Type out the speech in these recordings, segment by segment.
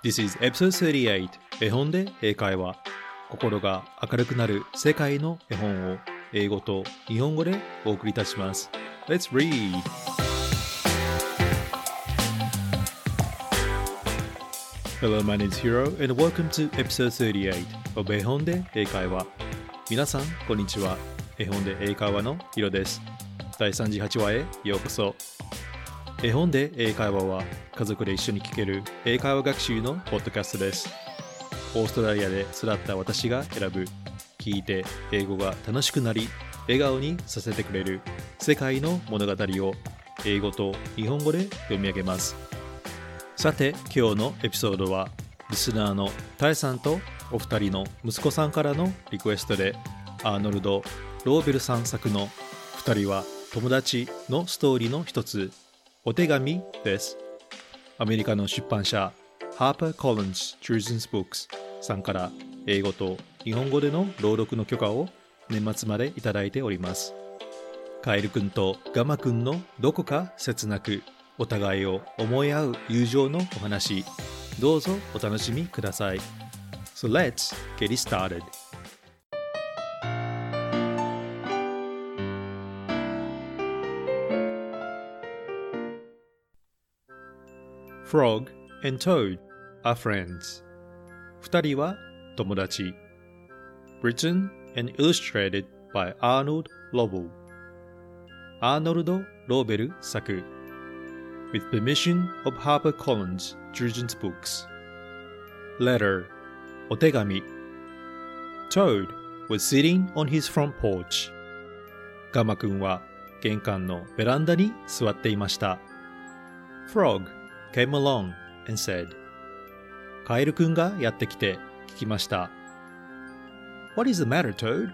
This is episode 38絵本で英会話心が明るくなる世界の絵本を英語と日本語でお送りいたします。Let's read! Hello, my name is Hiro and welcome to episode 38 of 絵本で英会話。皆さん、こんにちは。絵本で英会話のヒロです。第38話へようこそ。絵本で英会話は家族で一緒に聞ける英会話学習のポッドキャストです。オーストラリアで育った私が選ぶ聞いて英語が楽しくなり笑顔にさせてくれる世界の物語を英語と日本語で読み上げます。さて今日のエピソードはリスナーのタエさんとお二人の息子さんからのリクエストでアーノルド・ローベルさん作の2人は友達のストーリーの一つお手紙です。アメリカの出版社 Harper Collins Children's Books さんから英語と日本語での朗読の許可を年末までいただいております。カエルくんとガマくんのどこか切なくお互いを思い合う友情のお話どうぞお楽しみください。So let's get it started. Frog and Toad are friends. 二人は友達 Written and illustrated by Arnold Lobel アーノルド・ローベル作 With permission of HarperCollins Children's Books Letter お手紙 Toad was sitting on his front porch ガマくんは玄関のベランダに座っていました Frog came along and said, カエルくんがやってきて聞きました。What is the matter, Toad?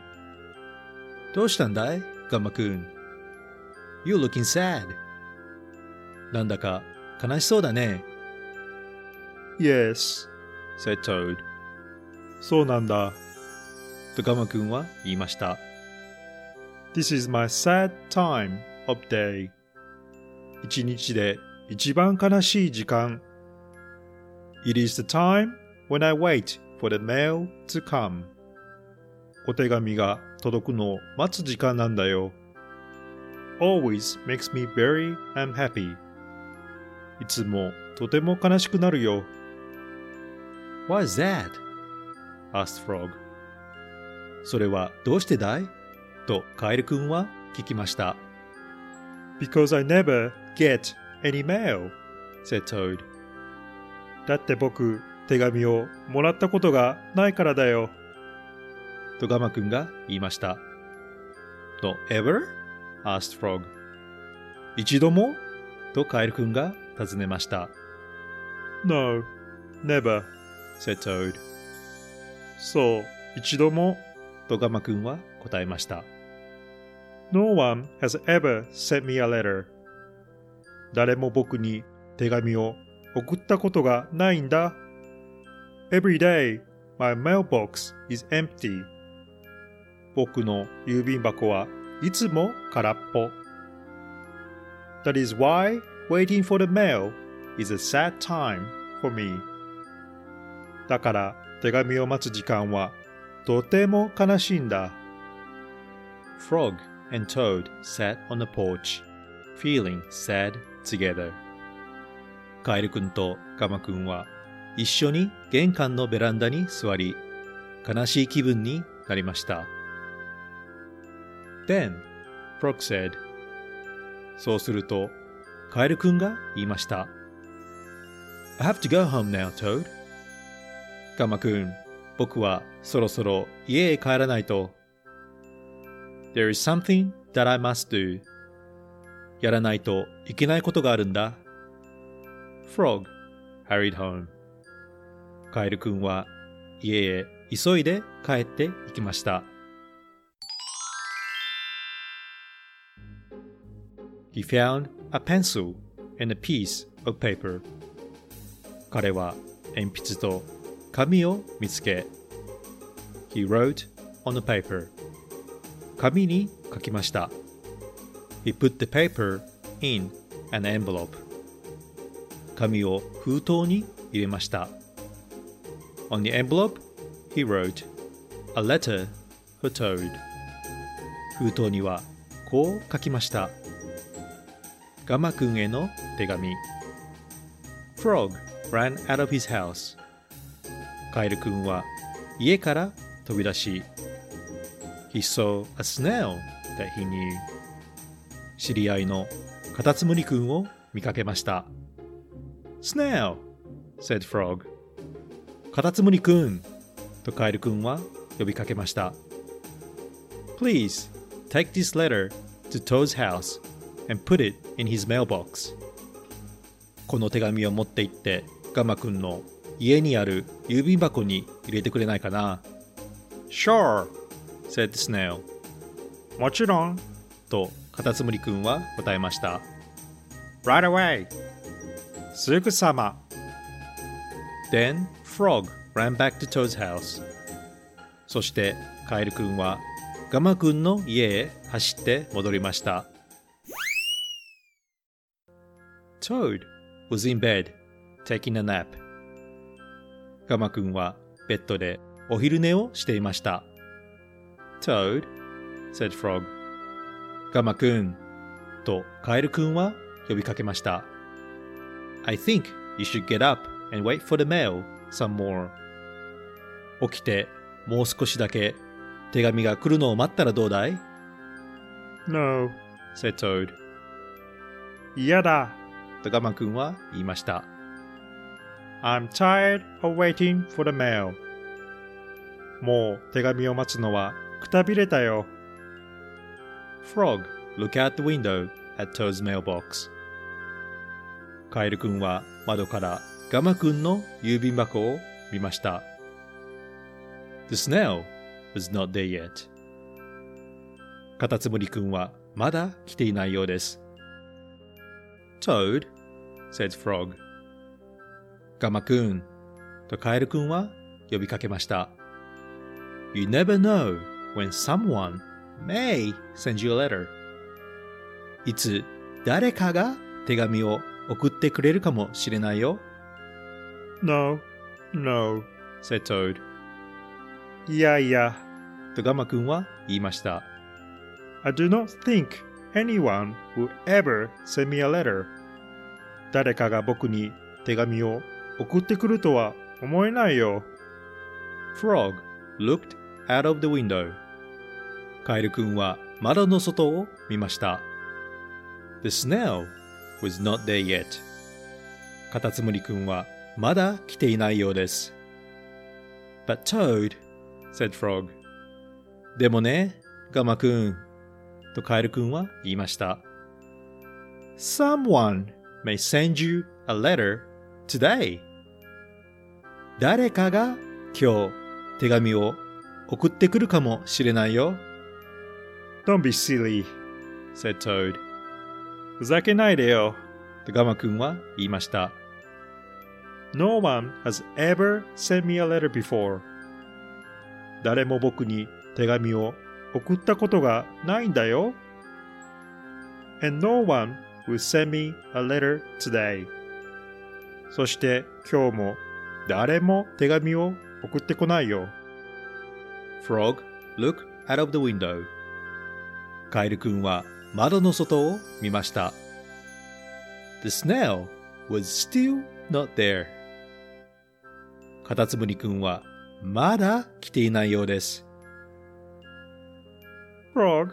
どうしたんだいガンマくん。You're looking sad. なんだか悲しそうだね。Yes, said Toad. そうなんだ。とガマくんは言いました。This is my sad time of day. 一日で一番悲しい時間。It is the time when I wait for the mail to come. お手紙が届くのを待つ時間なんだよ。Always makes me very unhappy. いつもとても悲しくなるよ。What is that? asked Frog. それはどうしてだいとカエルくんは聞きました。Because I never get any mail, said Toad. だって僕、手紙をもらったことがないからだよ。とガマくんが言いました。と、ever? asked Frog. 一度もとカエルくんが尋ねました。No, never, said Toad. そう、一度もとガマくんは答えました。No one has ever sent me a letter. 誰も僕に手紙を送ったことがないんだ。Every day, my mailbox is empty. 僕の郵便箱はいつも空っぽ。That is why waiting for the mail is a sad time for me. だから手紙を待つ時間はとても悲しいんだ。Frog and Toad sat on the porch, feeling sad together カエルくんとガマくんは一緒に玄関のベランダに座り悲しい気分になりました Then Frog said そうするとカエルくんが言いました I have to go home now, Toad ガマくん僕はそろそろ家へ帰らないと There is something that I must do やらないといけないことがあるんだ。Frog hurried home. カエルくんは家へ急いで帰っていきました。He found a pencil and a piece of paper. 彼は鉛筆と紙を見つけ、He wrote on the paper. 紙に書きました。He put the paper in an envelope. 紙を封筒に入れました。On the envelope, he wrote, A letter for Toad. 封筒にはこう書きました。ガマくんへの手紙。Frog ran out of his house. カエルくんは家から飛び出し、He saw a snail that he knew. 知り合いのカタツムリくんを見かけました。Snail! said Frog. カタツムリくんとカエルくんは呼びかけました。Please take this letter to Toad's house この手紙を持って行ってガマくんの家にある郵便箱に入れてくれないかな ?Sure! said もちろんとカタツムリくんは答えました Right away. すぐさま。Then Frog ran back to Toad's house そしてカエルくんはガマくんの家へ走って戻りました Toad was in bed taking a nap ガマくんはベッドでお昼寝をしていました Toad said Frog ガマくんとカエルくんは呼びかけました I think you should get up and wait for the mail some more 起きてもう少しだけ手紙が来るのを待ったらどうだい No. said Toad 嫌だ。とガマくんは言いました I'm tired of waiting for the mail. もう手紙を待つのはくたびれたよ。Frog look out the window at Toad's mailbox カエルくんは窓からガマくんの郵便箱を見ました The snail was not there yet カタツムリくんはまだ来ていないようです Toad said Frog ガマくんとカエルくんは呼びかけました You never know when someone may send you a letter いつ誰かが手紙を送ってくれるかもしれないよ No, no. said Toad いやいや。とガマくんは言いました I do not think anyone would ever send me a letter. 誰かが僕に手紙を送ってくるとは思えないよ。Frog looked out of the window カエルくんは窓の外を見ました。The snail was not there yet. カタツムリくんはまだ来ていないようです。But Toad said Frog でもねガマくんとカエルくんは言いました。Someone may send you a letter today. 誰かが今日手紙を送ってくるかもしれないよ。Don't be silly. said Toad ふざけないでよ。とガマくんは言いました No one has ever sent me a letter before. 誰も僕に手紙を送ったことがないんだよ。And no one will send me a letter today. そして今日も誰も手紙を送ってこないよ。Frog looked out of the window カエルくんは窓の外を見ました The snail was still not there カタツムリくんはまだ来ていないようです Frog,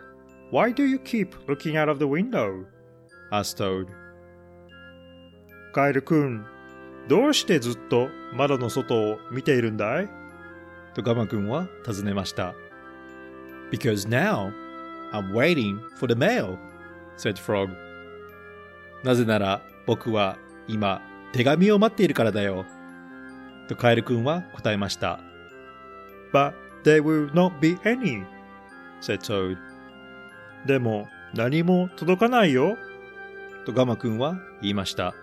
why do you keep looking out of the window? asked Toad カエルくん、どうしてずっと窓の外を見ているんだいとガマくんは尋ねました。Because now I'm waiting for the mail, said Frog. なぜなら僕は今手紙を待っているからだよ。とカエルくんは答えました。But there will not be any. said Toad. でも何も届かないよ。とガマくんは言いました。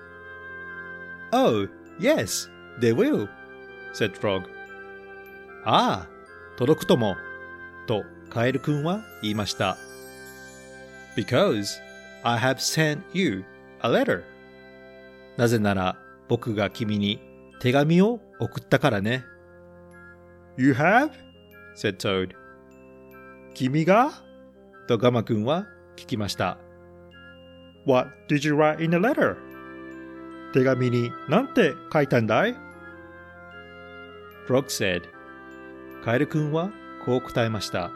Oh, yes, they will, said Frog. ああ、届くとも。とカエルくんは言いました。Because I have sent you a letter. なぜなら僕が君に手紙を送ったからね。You have? said Toad. 君がとガマくんは聞きました。What did you write in the letter? 手紙に何て書いたんだい Frog said. カエルくんはこう答えました。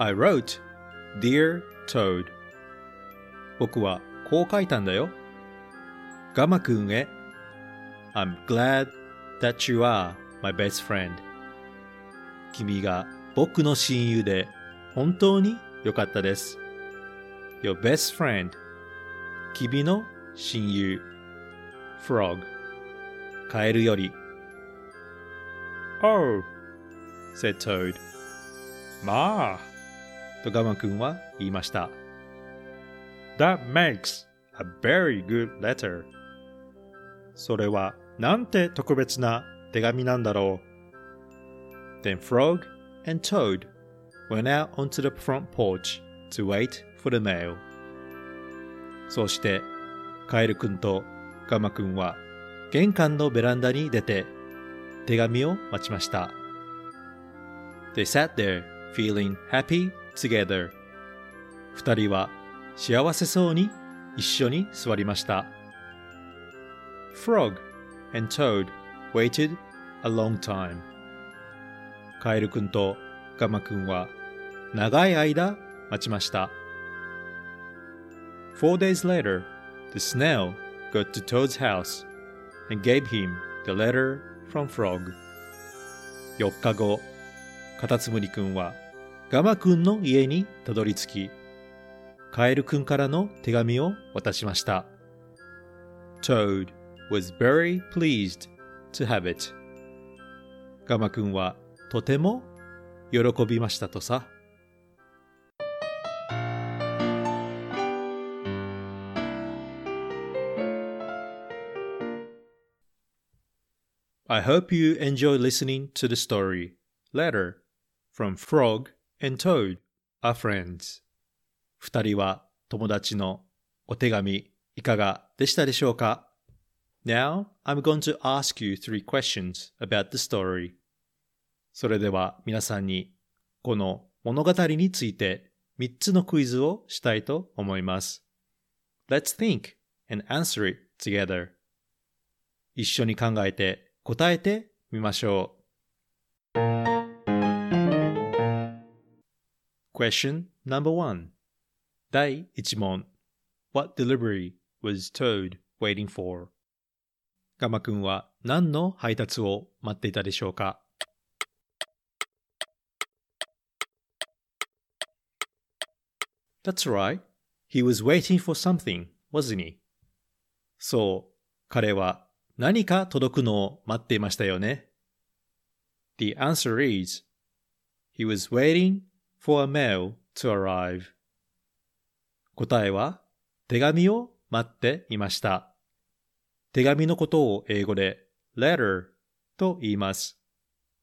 I wrote, Dear Toad. 僕はこう書いたんだよ。ガマくんへ。I'm glad that you are my best friend. 君が僕の親友で本当に良かったです。Your best friend. 君の親友。Frog. カエルより。Oh, said Toad. まあ。とガマくんは言いました。That makes a very good letter. それはなんて特別な手紙なんだろう Then Frog and Toad went out onto the front porch to wait for the mail. そして、カエルくんとガマくんは玄関のベランダに出て手紙を待ちました。They sat there feeling happy together. 二人は幸せそうに一緒に座りました。Frog and Toad waited a long time. カエルくんとガマくんは長い間待ちました。Four days later, the snail got to Toad's house and gave him the letter from Frog. 4日後、カタツムリくんはガマくんの家にたどり着き、カエルくんからの手紙を渡しました。Toad was very pleased to have it. ガマくんはとても喜びましたとさ。I hope you enjoy listening to the story Letter from Frog and Toad are friends 二人は友達のお手紙いかがでしたでしょうか Now I'm going to ask you three questions about the story それでは皆さんにこの物語について3つのクイズをしたいと思います。Let's think and answer it together. 一緒に考えて答えてみましょう。Question number one 第1問 What delivery was Toad waiting for? ガマくんは何の配達を待っていたでしょうか That's right. He was waiting for something, wasn't he? そう、彼は何か届くのを待っていましたよね。The answer is, he was waiting for a mail to arrive. 答えは、手紙を待っていました。手紙のことを英語で letter と言います。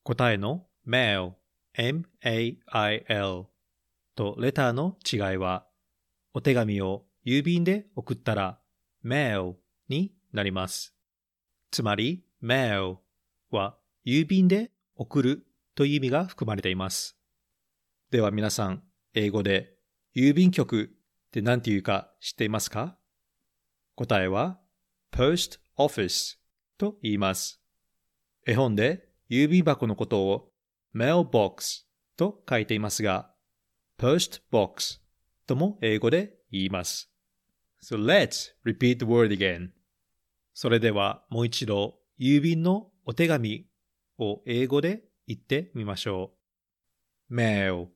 答えの mail, m-a-i-l とレターの違いは、お手紙を郵便で送ったら mail になります。つまり mail は郵便で送るという意味が含まれています。では皆さん、英語で郵便局って何て言うか知っていますか？答えは post office と言います。絵本で郵便箱のことを mailbox と書いていますが、post box とも英語で言います。So let's repeat the word again. それではもう一度郵便のお手紙を英語で言ってみましょう。mail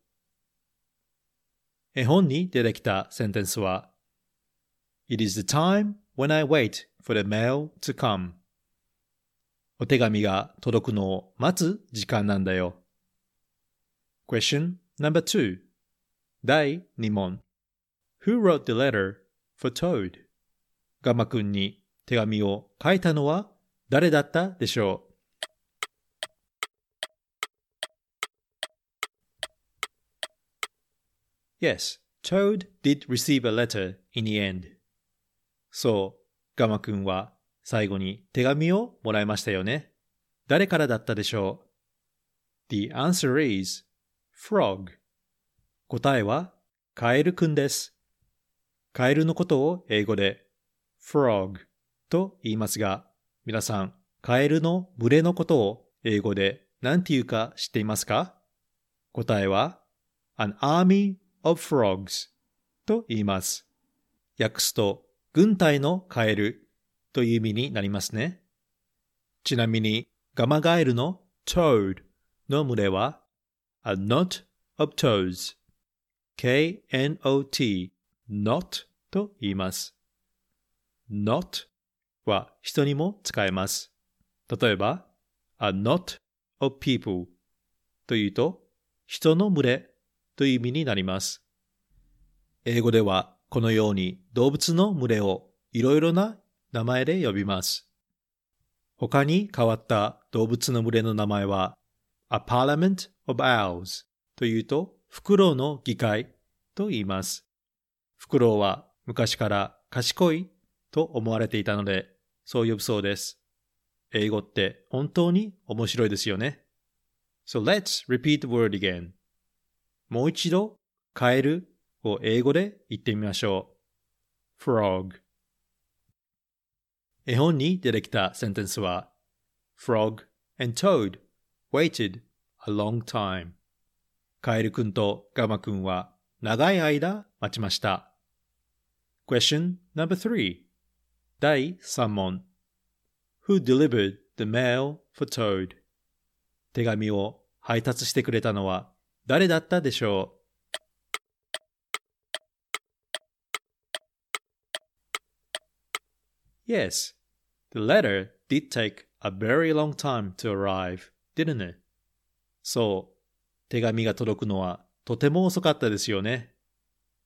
絵本に出てきたセンテンスは It is the time when I wait for the mail to come. お手紙が届くのを待つ時間なんだよ。Question number two. 第2問。Who wrote the letter for Toad? ガマくんに手紙を書いたのは誰だったでしょう Yes, Toad did receive a letter in the end. そう、ガマくんは最後に手紙をもらいましたよね。誰からだったでしょう The answer is frog. 答えはカエルくんです。カエルのことを英語で frog と言いますが、皆さん、カエルの群れのことを英語で何て言うか知っていますか答えは an army of frogs と言います。訳すと、軍隊のカエルという意味になりますね。ちなみに、ガマガエルの toad の群れは a knot of toes k-n-o-t not と言います。not は人にも使えます。例えば、a knot of people というと、人の群れという意味になります。英語ではこのように動物の群れをいろいろな名前で呼びます。他に変わった動物の群れの名前は、a parliament of owls というと、フクロウの議会と言います。フクロウは昔から賢いと思われていたので、そう呼ぶそうです。英語って本当に面白いですよね。So let's repeat the word again. もう一度、カエルを英語で言ってみましょう。frog 絵本に出てきたセンテンスは Frog and Toad waited a long time カエルくんとガマくんは長い間待ちました。Question number three 第3問 Who delivered the mail for Toad? 手紙を配達してくれたのは誰だったでしょう Yes, the letter did take a very long time to arrive, didn't it? そう、手紙が届くのはとても遅かったですよね。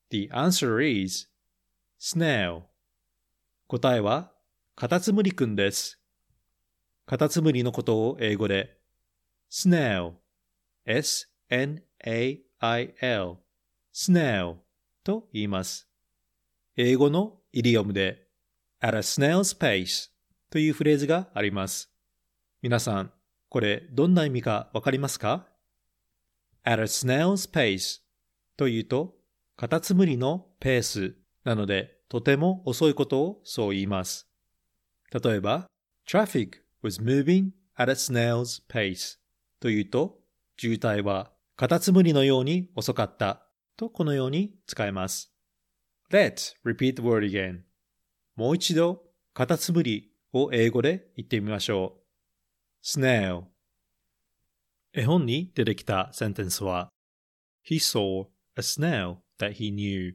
The answer is snail. 答えはカタツムリくんです。カタツムリのことを英語で snail, s-n-a-i-l, ail, snail と言います。英語のイディオムで at a snail's pace というフレーズがあります。皆さん、これどんな意味かわかりますか ?at a snail's pace というと、カタツムリのペースなので、とても遅いことをそう言います。例えば、traffic was moving at a snail's pace というと、渋滞はカタツムリのように遅かったとこのように使えます。Let's repeat the word again. もう一度、カタツムリを英語で言ってみましょう。snail 絵本に出てきたセンテンスは He saw a snail that he knew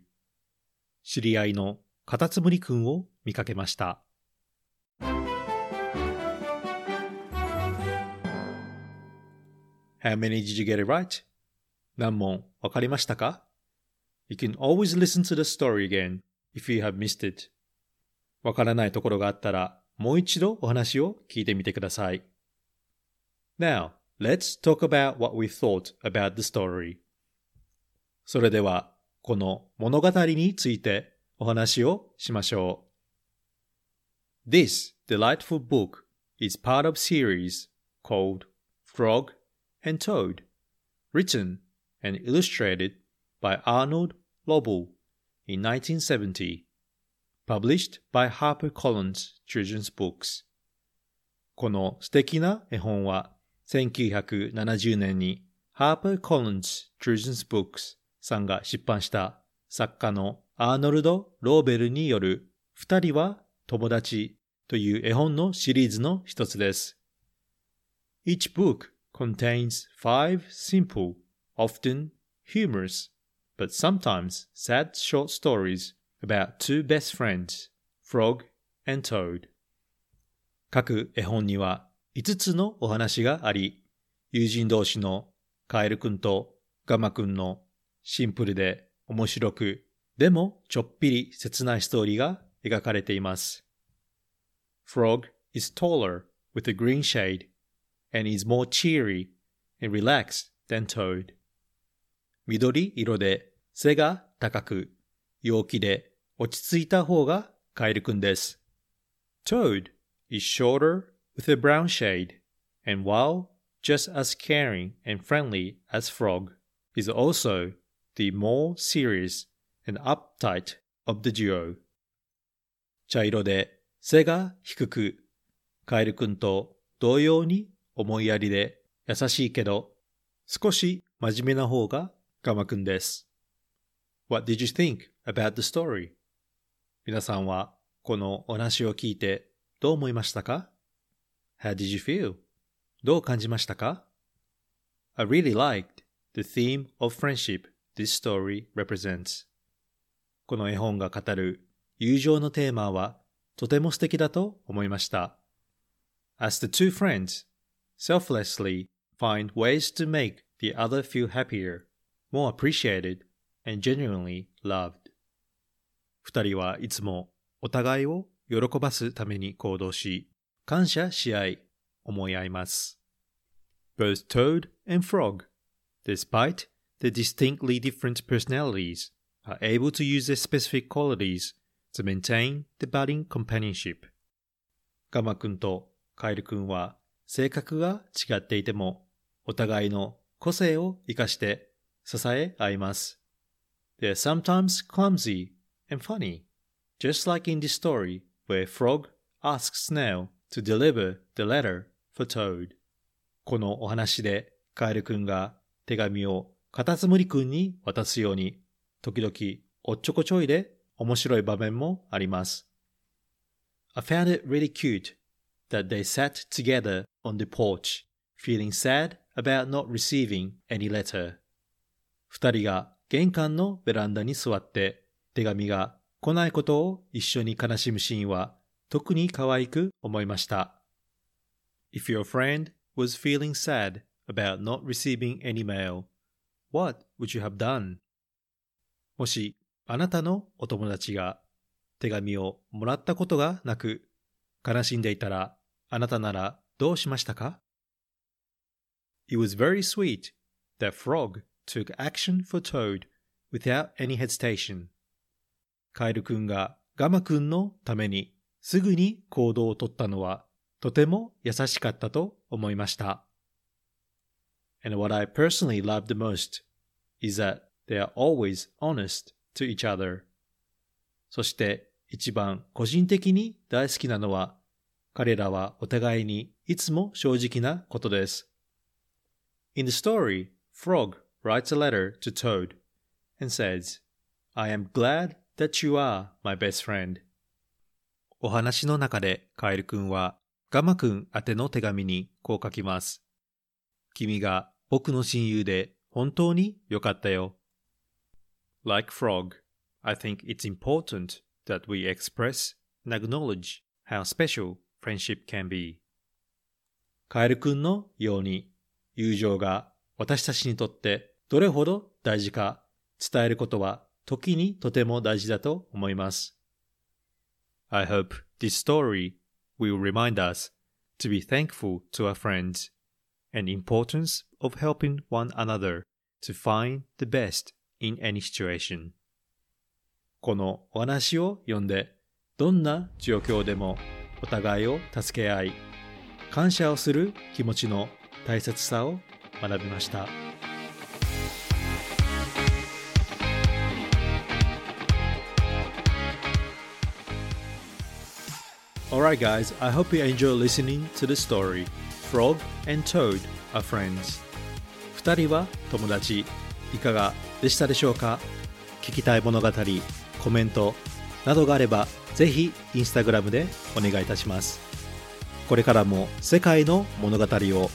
知り合いのカタツムリくんを見かけました。How many did you get it right? 何問わかりましたか ?You can always listen to the story again if you have missed it. わからないところがあったら、もう一度お話を聞いてみてください。Now, let's talk about what we thought about the story. それでは、この物語についてお話をしましょう。This delightful book is part of series called Frog and Toad, written and illustrated by Arnold Lobel in 1970. published by HarperCollins Children's Books この素敵な絵本は1970年に HarperCollins Children's Books さんが出版した作家のアーノルド・ローベルによる二人は友達という絵本のシリーズの一つです。Each book contains five simple, often humorous, but sometimes sad short stories about two best friends, Frog and Toad. 各絵本には5つのお話があり、友人同士のカエルくんとガマくんのシンプルで面白く、でもちょっぴり切ないストーリーが描かれています。Frog is taller with a green shade and is more cheery and relaxed than Toad. 緑色で背が高く陽気で落ち着いた方がカエルくんです。Toad is shorter with a brown shade, and while just as caring and friendly as Frog, is also the more serious and uptight of the duo. 茶色で背が低く、カエル君と同様に思いやりで優しいけど、少し真面目な方がガマ君です。What did you think about the story? 皆さんはこのお話を聞いてどう思いましたか ?How did you feel? どう感じましたか ?I really liked the theme of friendship this story represents. この絵本が語る友情のテーマはとても素敵だと思いました。As the two friends selflessly find ways to make the other feel happier, more appreciated, and genuinely loved. 二人はいつもお互いを喜ばすために行動し、感謝し合い、思い合います。Both Toad and Frog, despite their distinctly different personalities, are able to use their specific qualities to maintain the budding companionship. ガマくんとカエルくんは性格が違っていても、お互いの個性を生かして支え合います。They are sometimes clumsy and funny, just like in the story where Frog asks Snail to deliver the letter for Toad. このお話でカエルくんが手紙をカタツムリくんに渡すように、時々おっちょこちょいで面白い場面もあります。I found it really cute that they sat together on the porch, feeling sad about not receiving any letter. 二人が玄関のベランダに座って手紙が来ないことを一緒に悲しむシーンは特に可愛く思いました。If your friend was feeling sad about not receiving any mail, what would you have done? もしあなたのお友達が手紙をもらったことがなく悲しんでいたらあなたならどうしましたか It was very sweet that Frog took action for Toad without any hesitation. カエルくんがガマくんのためにすぐに行動をとったのはとても優しかったと思いました。And what I personally love the most is that they are always honest to each other. そして一番個人的に大好きなのは彼らはお互いにいつも正直なことです。In the story, Frog writes a letter to Toad and says, I am glad that you are my best friend. お話の中でカエル君はガマ君宛ての手紙にこう書きます。君が僕の親友で本当によかったよ。Like Frog, I think it's important that we express and acknowledge how special friendship can be. カエル君のように友情が私たちにとってどれほど大事か伝えることは時にとても大事だと思います。I hope this story will remind us to be thankful to our friends and importance of helping one another to find the best in any situation. このお話を読んで、どんな状況でもお互いを助け合い、感謝をする気持ちの大切さを学びました。Alright guys, I hope you enjoy listening to the story. Frog and Toad are friends. 二人は友達。いかがでしたでしょうか？聞きたい物語、コメントなどがあれば、ぜひインスタグラムでお願いいたします。これからも世界の物語を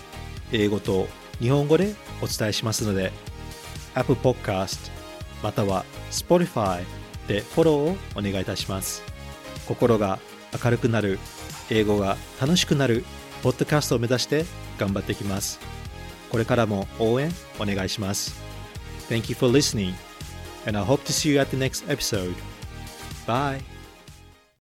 英語と日本語でお伝えしますので、Apple Podcast または Spotify でフォローをお願いいたします。心が明るくなる、英語が楽しくなる、ポッドキャストを目指して頑張っていきます。これからも応援お願いします。Thank you for listening, and I hope to see you at the next episode. Bye.